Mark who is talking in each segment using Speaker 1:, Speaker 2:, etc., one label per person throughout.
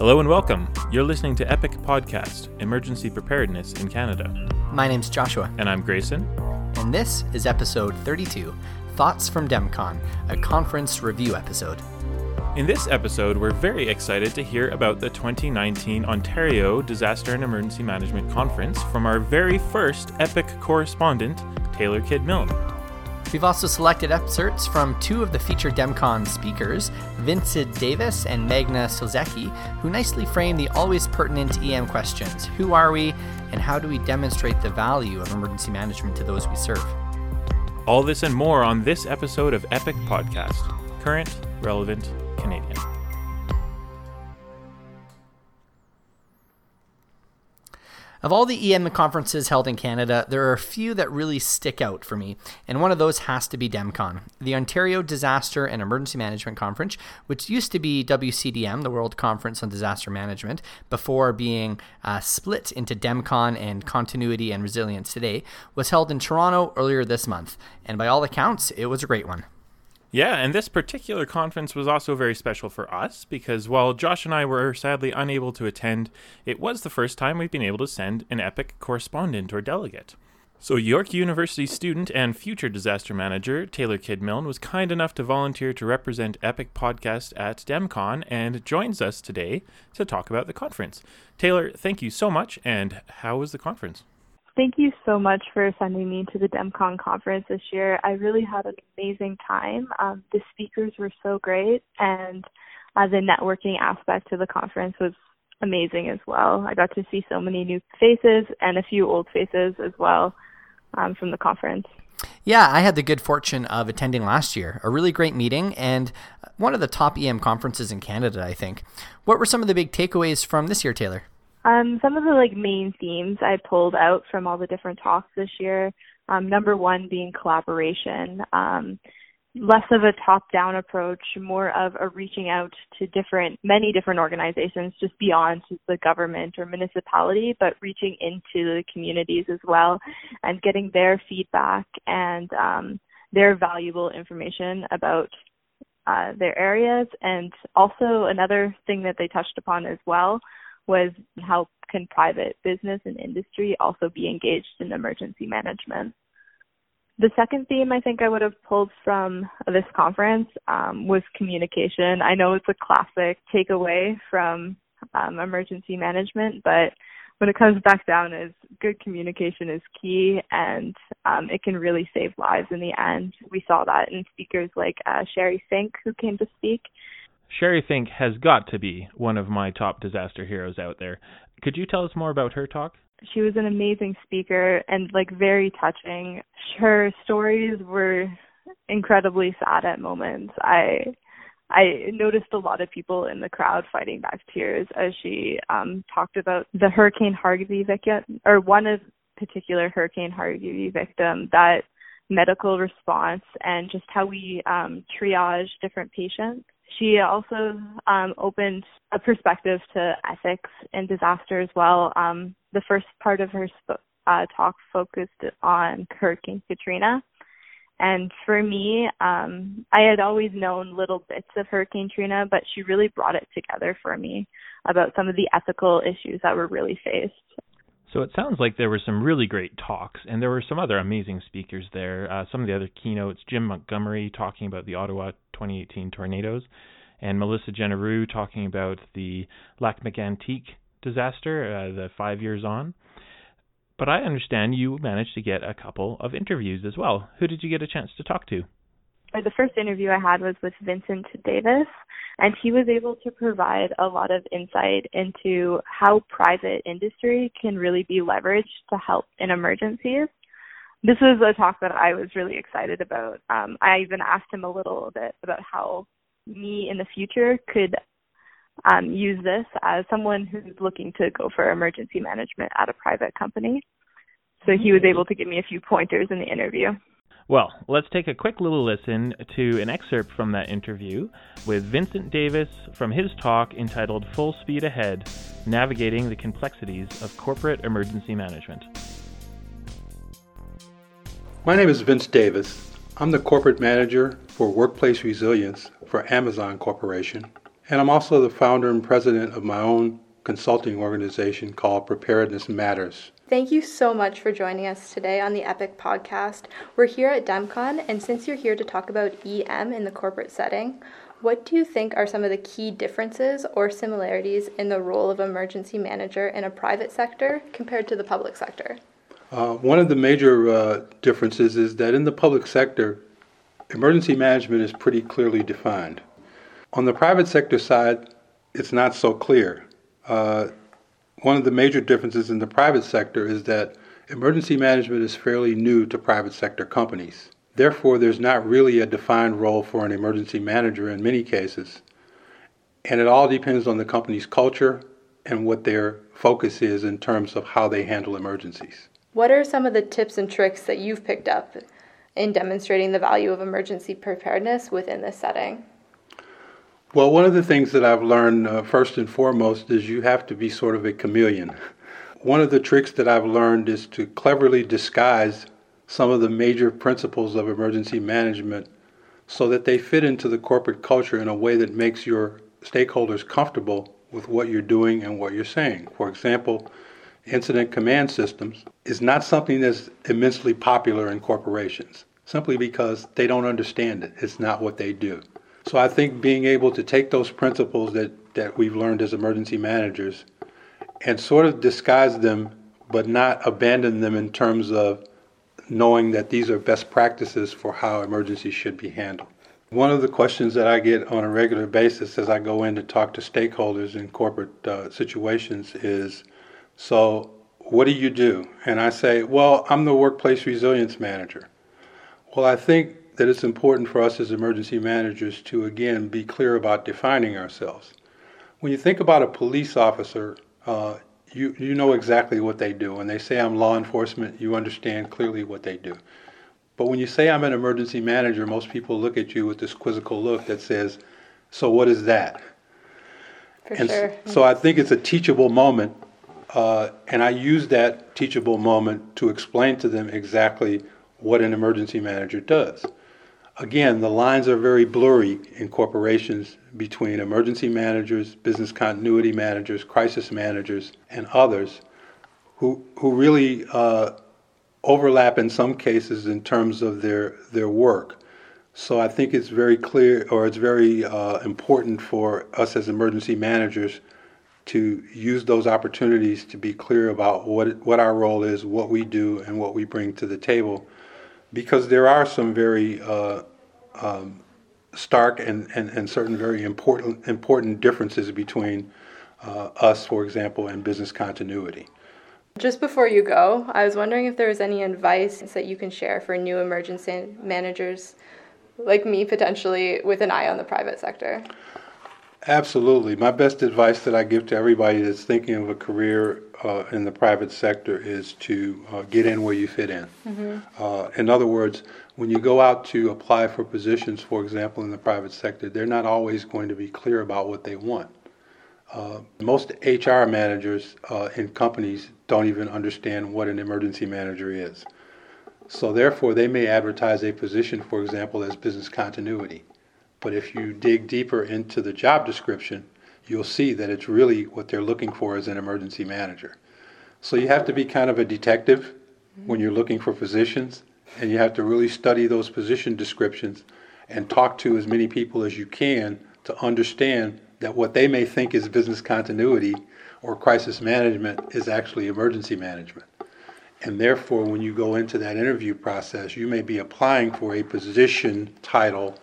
Speaker 1: Hello and welcome. You're listening to Epic Podcast, Emergency Preparedness in Canada.
Speaker 2: My name's Joshua.
Speaker 1: And I'm Grayson.
Speaker 2: And this is episode 32 Thoughts from DEMCON, a conference review episode.
Speaker 1: In this episode, we're very excited to hear about the 2019 Ontario Disaster and Emergency Management Conference from our very first Epic correspondent, Taylor Kidd Milne.
Speaker 2: We've also selected excerpts from two of the featured DEMCON speakers, Vincent Davis and Magda Solzicki, who nicely frame the always pertinent EM questions Who are we, and how do we demonstrate the value of emergency management to those we serve?
Speaker 1: All this and more on this episode of Epic Podcast Current, Relevant, Canadian.
Speaker 2: Of all the EM conferences held in Canada, there are a few that really stick out for me, and one of those has to be DEMCON, the Ontario Disaster and Emergency Management Conference, which used to be WCDM, the World Conference on Disaster Management, before being uh, split into DEMCON and Continuity and Resilience today, was held in Toronto earlier this month, and by all accounts, it was a great one.
Speaker 1: Yeah, and this particular conference was also very special for us because while Josh and I were sadly unable to attend, it was the first time we've been able to send an EPIC correspondent or delegate. So, York University student and future disaster manager Taylor Kidd Milne was kind enough to volunteer to represent Epic Podcast at DEMCON and joins us today to talk about the conference. Taylor, thank you so much, and how was the conference?
Speaker 3: Thank you so much for sending me to the DEMCON conference this year. I really had an amazing time. Um, the speakers were so great, and uh, the networking aspect to the conference was amazing as well. I got to see so many new faces and a few old faces as well um, from the conference.
Speaker 2: Yeah, I had the good fortune of attending last year. A really great meeting and one of the top EM conferences in Canada, I think. What were some of the big takeaways from this year, Taylor?
Speaker 3: Um, some of the like main themes I pulled out from all the different talks this year. Um, number one being collaboration. Um, less of a top-down approach, more of a reaching out to different, many different organizations, just beyond the government or municipality, but reaching into the communities as well, and getting their feedback and um, their valuable information about uh, their areas. And also another thing that they touched upon as well was how can private business and industry also be engaged in emergency management. The second theme I think I would have pulled from this conference um, was communication. I know it's a classic takeaway from um, emergency management, but when it comes back down is good communication is key and um, it can really save lives in the end. We saw that in speakers like uh, Sheri Fink who came to speak
Speaker 1: Sheri Fink has got to be one of my top disaster heroes out there. Could you tell us more about her talk?
Speaker 3: She was an amazing speaker and like very touching. Her stories were incredibly sad at moments. I I noticed a lot of people in the crowd fighting back tears as she um talked about the Hurricane Harvey victim or one of particular Hurricane Harvey victim that medical response and just how we um triage different patients she also um, opened a perspective to ethics and disaster as well. Um, the first part of her sp- uh, talk focused on Hurricane Katrina. And for me, um, I had always known little bits of Hurricane Katrina, but she really brought it together for me about some of the ethical issues that were really faced.
Speaker 1: So it sounds like there were some really great talks, and there were some other amazing speakers there. Uh, some of the other keynotes, Jim Montgomery talking about the Ottawa 2018 tornadoes, and Melissa Genereux talking about the Lac Mégantic disaster, uh, the five years on. But I understand you managed to get a couple of interviews as well. Who did you get a chance to talk to?
Speaker 3: The first interview I had was with Vincent Davis, and he was able to provide a lot of insight into how private industry can really be leveraged to help in emergencies. This was a talk that I was really excited about. Um, I even asked him a little bit about how me in the future could um, use this as someone who's looking to go for emergency management at a private company. So he was able to give me a few pointers in the interview.
Speaker 1: Well, let's take a quick little listen to an excerpt from that interview with Vincent Davis from his talk entitled Full Speed Ahead Navigating the Complexities of Corporate Emergency Management.
Speaker 4: My name is Vince Davis. I'm the corporate manager for workplace resilience for Amazon Corporation, And I'm also the founder and president of my own consulting organization called Preparedness Matters.
Speaker 5: Thank you so much for joining us today on the Epic podcast. We're here at DEMCON, and since you're here to talk about EM in the corporate setting, what do you think are some of the key differences or similarities in the role of emergency manager in a private sector compared to the public sector?
Speaker 4: Uh, one of the major uh, differences is that in the public sector, emergency management is pretty clearly defined. On the private sector side, it's not so clear. Uh, one of the major differences in the private sector is that emergency management is fairly new to private sector companies. Therefore, there's not really a defined role for an emergency manager in many cases. And it all depends on the company's culture and what their focus is in terms of how they handle emergencies.
Speaker 5: What are some of the tips and tricks that you've picked up in demonstrating the value of emergency preparedness within this setting?
Speaker 4: Well, one of the things that I've learned uh, first and foremost is you have to be sort of a chameleon. One of the tricks that I've learned is to cleverly disguise some of the major principles of emergency management so that they fit into the corporate culture in a way that makes your stakeholders comfortable with what you're doing and what you're saying. For example, incident command systems is not something that's immensely popular in corporations simply because they don't understand it. It's not what they do. So I think being able to take those principles that, that we've learned as emergency managers and sort of disguise them, but not abandon them in terms of knowing that these are best practices for how emergencies should be handled. One of the questions that I get on a regular basis as I go in to talk to stakeholders in corporate uh, situations is so, what do you do? And I say, Well, I'm the workplace resilience manager. Well, I think that it's important for us as emergency managers to again be clear about defining ourselves. When you think about a police officer, uh, you you know exactly what they do. When they say I'm law enforcement, you understand clearly what they do. But when you say I'm an emergency manager, most people look at you with this quizzical look that says, "So what is that?"
Speaker 5: For
Speaker 4: and
Speaker 5: sure.
Speaker 4: so I think it's a teachable moment, uh, and I use that teachable moment to explain to them exactly what an emergency manager does. Again, the lines are very blurry in corporations between emergency managers, business continuity managers, crisis managers, and others who, who really uh, overlap in some cases in terms of their, their work. So I think it's very clear, or it's very uh, important for us as emergency managers to use those opportunities to be clear about what, what our role is, what we do, and what we bring to the table because there are some very uh, um, stark and, and, and certain very important important differences between uh, us, for example, and business continuity.
Speaker 5: Just before you go, I was wondering if there was any advice that you can share for new emergency managers like me, potentially with an eye on the private sector.
Speaker 4: Absolutely. My best advice that I give to everybody that's thinking of a career uh, in the private sector is to uh, get in where you fit in. Mm-hmm. Uh, in other words, when you go out to apply for positions, for example, in the private sector, they're not always going to be clear about what they want. Uh, most HR managers uh, in companies don't even understand what an emergency manager is. So, therefore, they may advertise a position, for example, as business continuity. But if you dig deeper into the job description, you'll see that it's really what they're looking for as an emergency manager. So you have to be kind of a detective when you're looking for positions, and you have to really study those position descriptions and talk to as many people as you can to understand that what they may think is business continuity or crisis management is actually emergency management. And therefore, when you go into that interview process, you may be applying for a position title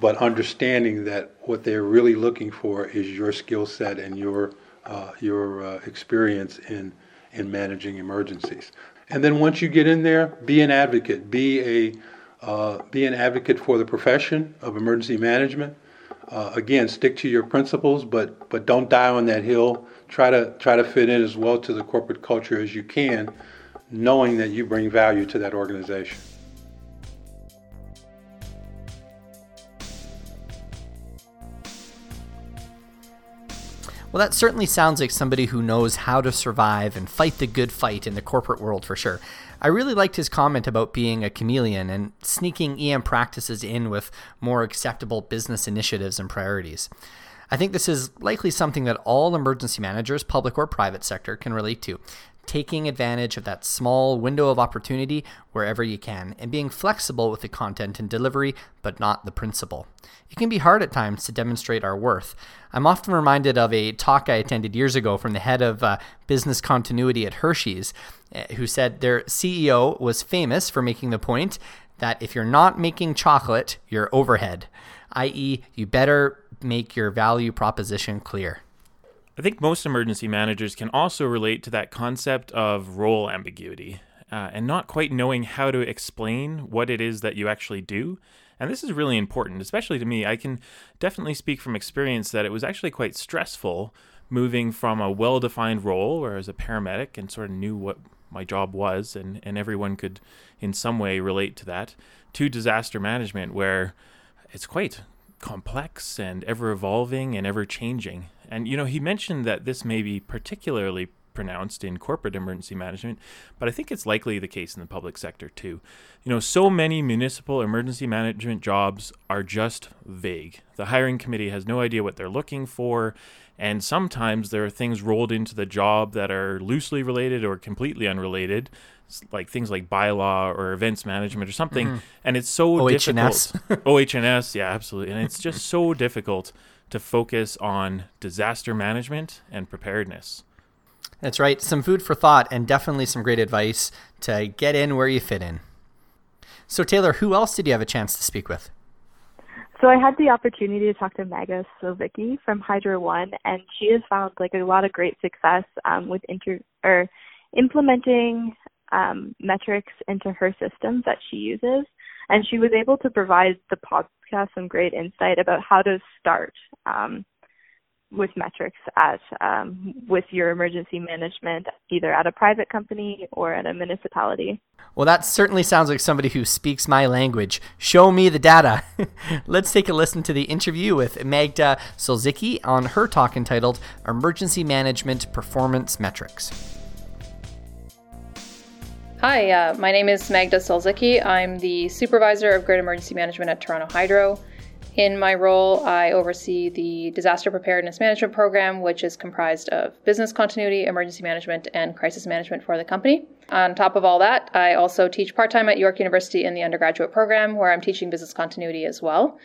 Speaker 4: but understanding that what they're really looking for is your skill set and your uh, your uh, experience in in managing emergencies. And then once you get in there, be an advocate. Be a uh, be an advocate for the profession of emergency management. Uh, again, stick to your principles, but but don't die on that hill. Try to try to fit in as well to the corporate culture as you can, knowing that you bring value to that organization.
Speaker 2: Well, that certainly sounds like somebody who knows how to survive and fight the good fight in the corporate world for sure. I really liked his comment about being a chameleon and sneaking EM practices in with more acceptable business initiatives and priorities. I think this is likely something that all emergency managers, public or private sector, can relate to. Taking advantage of that small window of opportunity wherever you can, and being flexible with the content and delivery, but not the principle. It can be hard at times to demonstrate our worth. I'm often reminded of a talk I attended years ago from the head of uh, business continuity at Hershey's, uh, who said their CEO was famous for making the point that if you're not making chocolate, you're overhead, i.e., you better make your value proposition clear.
Speaker 1: I think most emergency managers can also relate to that concept of role ambiguity uh, and not quite knowing how to explain what it is that you actually do. And this is really important, especially to me. I can definitely speak from experience that it was actually quite stressful moving from a well defined role where I was a paramedic and sort of knew what my job was, and, and everyone could in some way relate to that, to disaster management, where it's quite complex and ever evolving and ever changing. And, you know, he mentioned that this may be particularly pronounced in corporate emergency management, but I think it's likely the case in the public sector too. You know, so many municipal emergency management jobs are just vague. The hiring committee has no idea what they're looking for, and sometimes there are things rolled into the job that are loosely related or completely unrelated like things like bylaw or events management or something mm-hmm. and it's so
Speaker 2: OH&S.
Speaker 1: difficult OH&S yeah absolutely and it's just so difficult to focus on disaster management and preparedness.
Speaker 2: That's right. Some food for thought and definitely some great advice to get in where you fit in. So Taylor who else did you have a chance to speak with?
Speaker 3: So I had the opportunity to talk to Magda Solzicki from Hydro One, and she has found like a lot of great success um, with inter or implementing um, metrics into her systems that she uses. And she was able to provide the podcast some great insight about how to start um, with metrics at um, with your emergency management, either at a private company or at a municipality.
Speaker 2: Well, that certainly sounds like somebody who speaks my language. Show me the data. Let's take a listen to the interview with Magda Solzicki on her talk entitled Emergency Management Performance Metrics.
Speaker 6: Hi, uh, my name is Magda Solzicki. I'm the supervisor of grid emergency management at Toronto Hydro. In my role, I oversee the disaster preparedness management program, which is comprised of business continuity, emergency management, and crisis management for the company. On top of all that, I also teach part time at York University in the undergraduate program, where I'm teaching business continuity as well.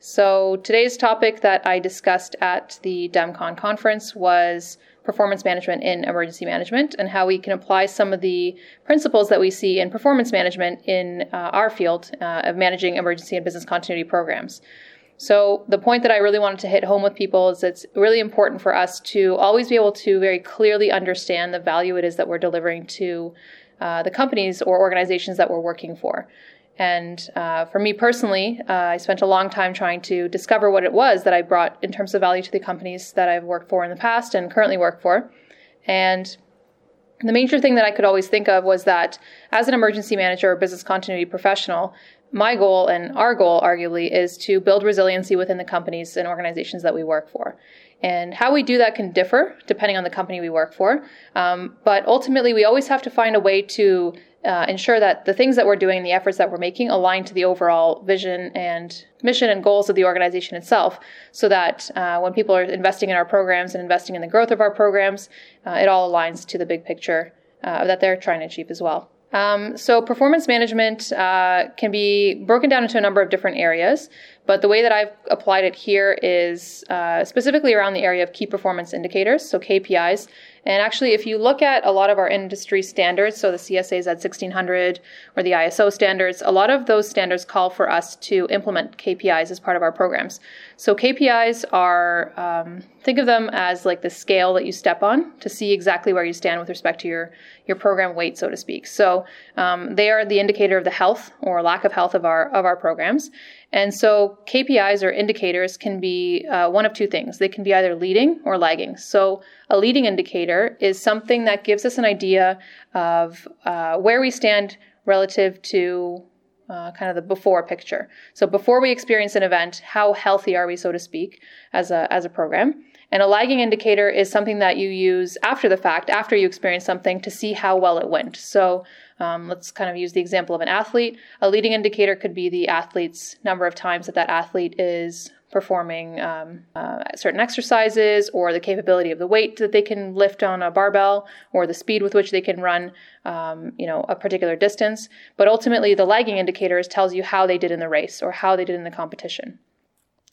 Speaker 6: So, today's topic that I discussed at the DEMCON conference was performance management in emergency management and how we can apply some of the principles that we see in performance management in uh, our field uh, of managing emergency and business continuity programs. So, the point that I really wanted to hit home with people is it's really important for us to always be able to very clearly understand the value it is that we're delivering to uh, the companies or organizations that we're working for. And uh, for me personally, uh, I spent a long time trying to discover what it was that I brought in terms of value to the companies that I've worked for in the past and currently work for. And the major thing that I could always think of was that as an emergency manager or business continuity professional, my goal and our goal, arguably, is to build resiliency within the companies and organizations that we work for. And how we do that can differ depending on the company we work for. Um, but ultimately, we always have to find a way to uh, ensure that the things that we're doing, the efforts that we're making, align to the overall vision and mission and goals of the organization itself, so that uh, when people are investing in our programs and investing in the growth of our programs, uh, it all aligns to the big picture uh, that they're trying to achieve as well. Um, so, performance management uh, can be broken down into a number of different areas, but the way that I've applied it here is uh, specifically around the area of key performance indicators, so KPIs. And actually, if you look at a lot of our industry standards, so the CSA Z1600 or the ISO standards, a lot of those standards call for us to implement KPIs as part of our programs. So KPIs are, um, think of them as like the scale that you step on to see exactly where you stand with respect to your, your program weight, so to speak. So um, they are the indicator of the health or lack of health of our, of our programs. And so KPIs or indicators can be uh, one of two things. They can be either leading or lagging. So a leading indicator is something that gives us an idea of uh, where we stand relative to uh, kind of the before picture. So before we experience an event, how healthy are we, so to speak, as a as a program? And a lagging indicator is something that you use after the fact, after you experience something, to see how well it went. So um, let's kind of use the example of an athlete. A leading indicator could be the athlete's number of times that that athlete is performing um, uh, certain exercises or the capability of the weight that they can lift on a barbell or the speed with which they can run um, you know a particular distance. But ultimately the lagging indicators tells you how they did in the race or how they did in the competition.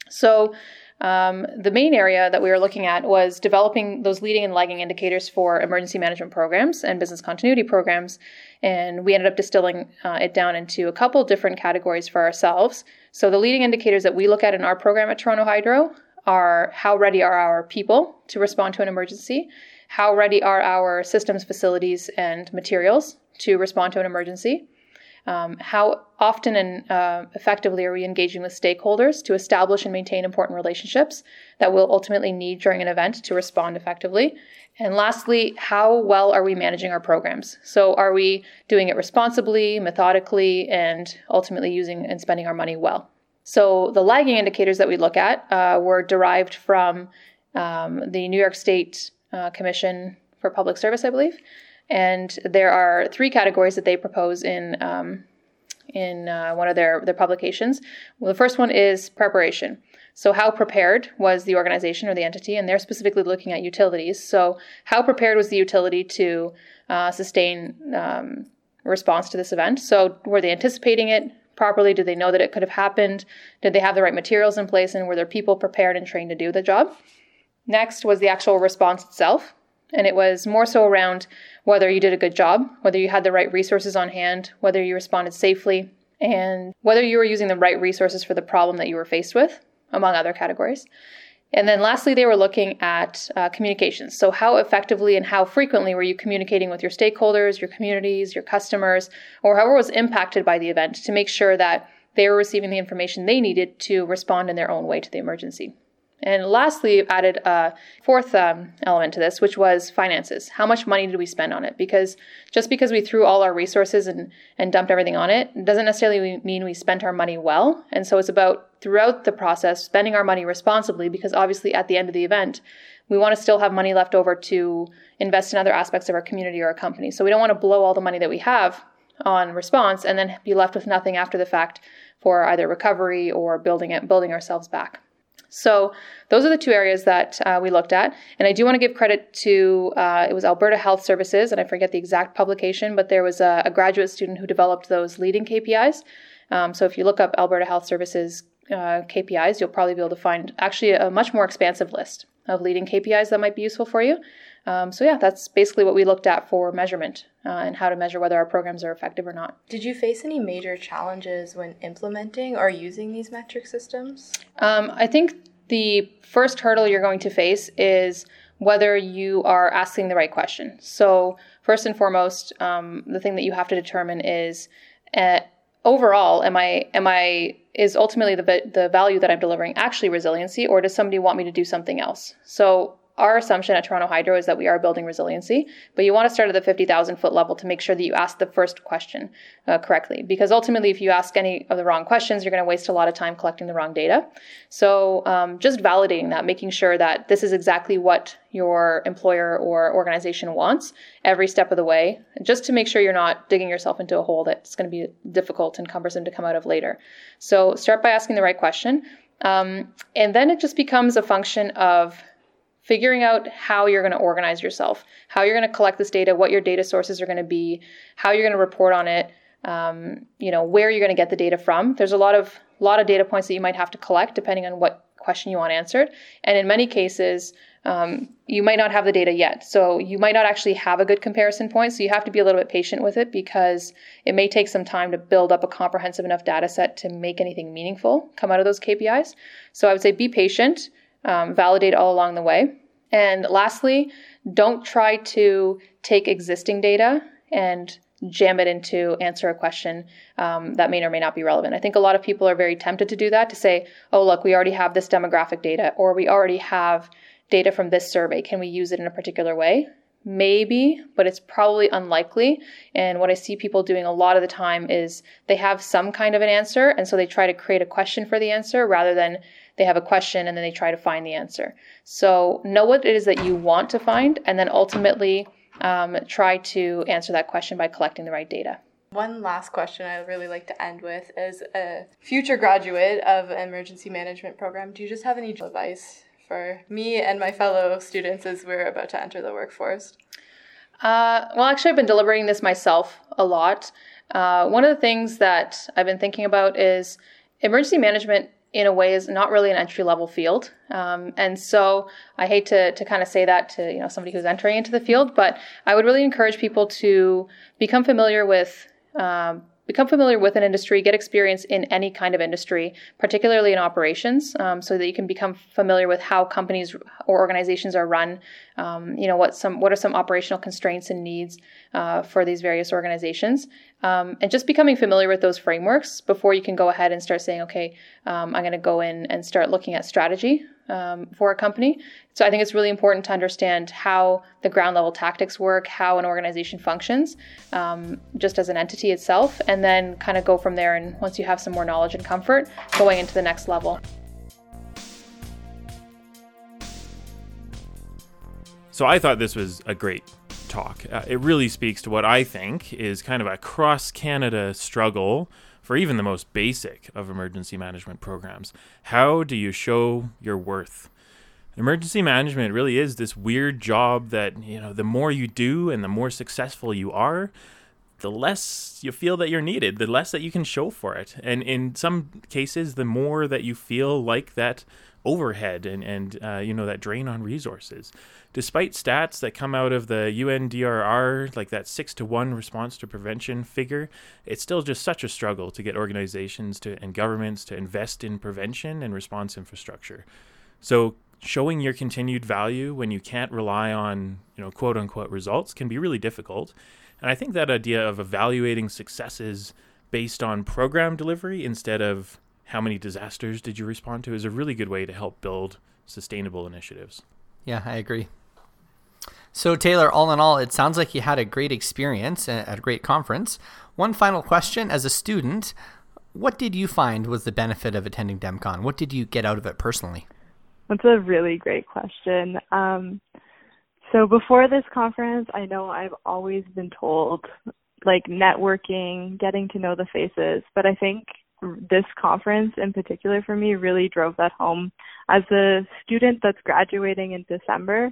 Speaker 6: So um, the main area that we were looking at was developing those leading and lagging indicators for emergency management programs and business continuity programs. And we ended up distilling uh, it down into a couple different categories for ourselves. So the leading indicators that we look at in our program at Toronto Hydro are how ready are our people to respond to an emergency? How ready are our systems, facilities, and materials to respond to an emergency? Um, how often and uh, effectively are we engaging with stakeholders to establish and maintain important relationships that we'll ultimately need during an event to respond effectively? And lastly, how well are we managing our programs? So, are we doing it responsibly, methodically, and ultimately using and spending our money well? So, the lagging indicators that we look at uh, were derived from um, the New York State uh, Commission for Public Service, I believe. And there are three categories that they propose in um, in uh, one of their their publications. Well, the first one is preparation. So, how prepared was the organization or the entity? And they're specifically looking at utilities. So, how prepared was the utility to uh, sustain um, response to this event? So, were they anticipating it properly? Did they know that it could have happened? Did they have the right materials in place? And were their people prepared and trained to do the job? Next was the actual response itself. And it was more so around whether you did a good job, whether you had the right resources on hand, whether you responded safely, and whether you were using the right resources for the problem that you were faced with, among other categories. And then lastly, they were looking at uh, communications. So, how effectively and how frequently were you communicating with your stakeholders, your communities, your customers, or whoever was impacted by the event to make sure that they were receiving the information they needed to respond in their own way to the emergency? And lastly, added a fourth um, element to this, which was finances. How much money did we spend on it? Because just because we threw all our resources and, and dumped everything on it doesn't necessarily mean we spent our money well. And so it's about throughout the process spending our money responsibly because obviously at the end of the event, we want to still have money left over to invest in other aspects of our community or our company. So we don't want to blow all the money that we have on response and then be left with nothing after the fact for either recovery or building it, building ourselves back. So those are the two areas that uh, we looked at. And I do want to give credit to uh, it was Alberta Health Services, and I forget the exact publication, but there was a, a graduate student who developed those leading KPIs. Um, so if you look up Alberta Health Services uh, KPIs, you'll probably be able to find actually a much more expansive list of leading KPIs that might be useful for you. Um, so yeah, that's basically what we looked at for measurement uh, and how to measure whether our programs are effective or not.
Speaker 5: Did you face any major challenges when implementing or using these metric systems?
Speaker 6: Um, I think the first hurdle you're going to face is whether you are asking the right question. So first and foremost, um, the thing that you have to determine is. Uh, overall am i am i is ultimately the the value that i'm delivering actually resiliency or does somebody want me to do something else so our assumption at Toronto Hydro is that we are building resiliency, but you want to start at the 50,000 foot level to make sure that you ask the first question uh, correctly. Because ultimately, if you ask any of the wrong questions, you're going to waste a lot of time collecting the wrong data. So um, just validating that, making sure that this is exactly what your employer or organization wants every step of the way, just to make sure you're not digging yourself into a hole that's going to be difficult and cumbersome to come out of later. So start by asking the right question. Um, and then it just becomes a function of figuring out how you're going to organize yourself, how you're going to collect this data, what your data sources are going to be, how you're going to report on it, um, you know, where you're going to get the data from. There's a lot of lot of data points that you might have to collect depending on what question you want answered, and in many cases. Um, you might not have the data yet. So you might not actually have a good comparison point. So you have to be a little bit patient with it because it may take some time to build up a comprehensive enough data set to make anything meaningful come out of those KPIs. So I would say be patient um, validate all along the way. And lastly, don't try to take existing data and jam it into answer a question um, that may or may not be relevant. I think a lot of people are very tempted to do that to say, oh, look, we already have this demographic data, or we already have data from this survey. Can we use it in a particular way? Maybe, but it's probably unlikely. And what I see people doing a lot of the time is they have some kind of an answer, and so they try to create a question for the answer rather than they have a question and then they try to find the answer. So know what it is that you want to find, and then ultimately um, try to answer that question by collecting the right data.
Speaker 5: One last question I really like to end with is a future graduate of an emergency management program. Do you just have any advice for me and my fellow students as we're about to enter the workforce?
Speaker 6: Uh, well, actually, I've been deliberating this myself a lot. Uh, one of the things that I've been thinking about is emergency management in a way is not really an entry level field um, and so i hate to, to kind of say that to you know somebody who's entering into the field but i would really encourage people to become familiar with um, become familiar with an industry, get experience in any kind of industry, particularly in operations, um, so that you can become familiar with how companies or organizations are run. Um, you know what some what are some operational constraints and needs uh, for these various organizations, um, and just becoming familiar with those frameworks before you can go ahead and start saying, okay, um, I'm going to go in and start looking at strategy um, for a company. So I think it's really important to understand how the ground level tactics work, how an organization functions, um, just as an entity itself, and then kind of go from there. And once you have some more knowledge and comfort, going into the next level.
Speaker 1: So I thought this was a great talk. Uh, it really speaks to what I think is kind of a cross Canada struggle for even the most basic of emergency management programs. How do you show your worth? Emergency management really is this weird job that, you know, the more you do and the more successful you are, the less you feel that you're needed, the less that you can show for it. And in some cases, the more that you feel like that overhead and, and uh, you know, that drain on resources despite stats that come out of the UNDRR, like that six to one response to prevention figure, it's still just such a struggle to get organizations to and governments to invest in prevention and response infrastructure. So showing your continued value when you can't rely on, you know, quote unquote results can be really difficult. And I think that idea of evaluating successes based on program delivery instead of how many disasters did you respond to is a really good way to help build sustainable initiatives.
Speaker 2: Yeah, I agree. So, Taylor, all in all, it sounds like you had a great experience at a great conference. One final question as a student, what did you find was the benefit of attending DEMCON? What did you get out of it personally?
Speaker 3: That's a really great question. Um, so, before this conference, I know I've always been told like networking, getting to know the faces, but I think this conference in particular for me really drove that home. As a student that's graduating in December,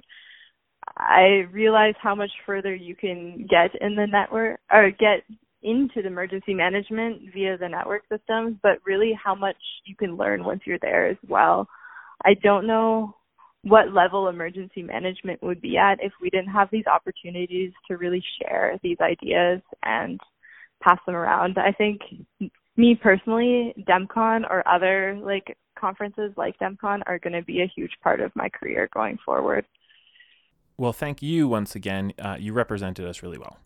Speaker 3: I realized how much further you can get in the network or get into the emergency management via the network systems, but really how much you can learn once you're there as well. I don't know what level emergency management would be at if we didn't have these opportunities to really share these ideas and pass them around. I think me personally, DEMCON or other like conferences like DEMCON are going to be a huge part of my career going forward.
Speaker 1: Well, thank you once again. Uh, you represented us really well.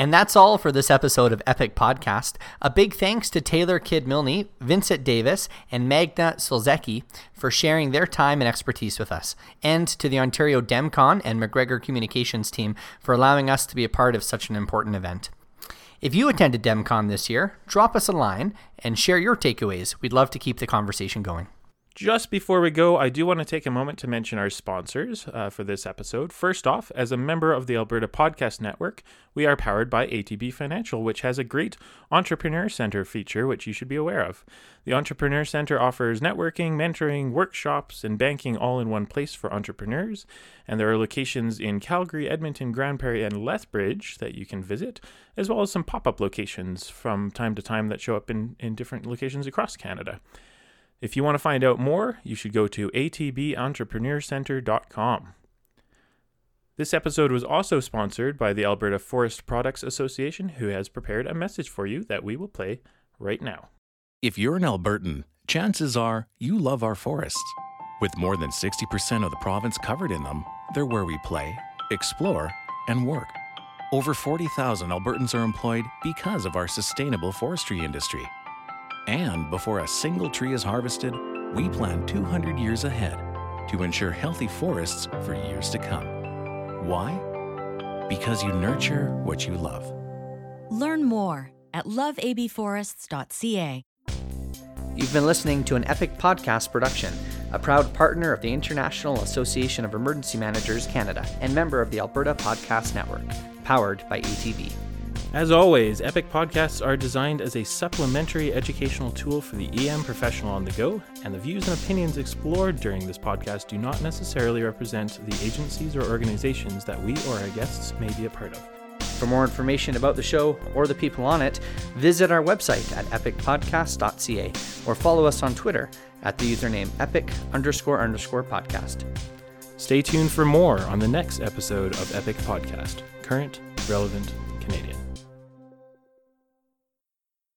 Speaker 2: And that's all for this episode of Epic Podcast. A big thanks to Taylor Kidd Milne, Vincent Davis, and Magda Solzicki for sharing their time and expertise with us, and to the Ontario DEMCON and McGregor Communications team for allowing us to be a part of such an important event. If you attended DEMCON this year, drop us a line and share your takeaways. We'd love to keep the conversation going.
Speaker 1: Just before we go, I do want to take a moment to mention our sponsors uh, for this episode. First off, as a member of the Alberta Podcast Network, we are powered by ATB Financial, which has a great Entrepreneur Center feature, which you should be aware of. The Entrepreneur Center offers networking, mentoring, workshops, and banking all in one place for entrepreneurs. And there are locations in Calgary, Edmonton, Grande Prairie, and Lethbridge that you can visit, as well as some pop up locations from time to time that show up in, in different locations across Canada. If you want to find out more, you should go to atbentrepreneurcenter.com. This episode was also sponsored by the Alberta Forest Products Association, who has prepared a message for you that we will play right now.
Speaker 7: If you're an Albertan, chances are you love our forests. With more than 60% of the province covered in them, they're where we play, explore, and work. Over 40,000 Albertans are employed because of our sustainable forestry industry. And before a single tree is harvested, we plan 200 years ahead to ensure healthy forests for years to come. Why? Because you nurture what you love.
Speaker 8: Learn more at loveabforests.ca.
Speaker 2: You've been listening to an Epic Podcast production, a proud partner of the International Association of Emergency Managers Canada and member of the Alberta Podcast Network, powered by ATB.
Speaker 1: As always, Epic Podcasts are designed as a supplementary educational tool for the EM professional on the go, and the views and opinions explored during this podcast do not necessarily represent the agencies or organizations that we or our guests may be a part of.
Speaker 2: For more information about the show or the people on it, visit our website at epicpodcast.ca or follow us on Twitter at the username epic underscore underscore podcast.
Speaker 1: Stay tuned for more on the next episode of Epic Podcast Current, Relevant, Canadian.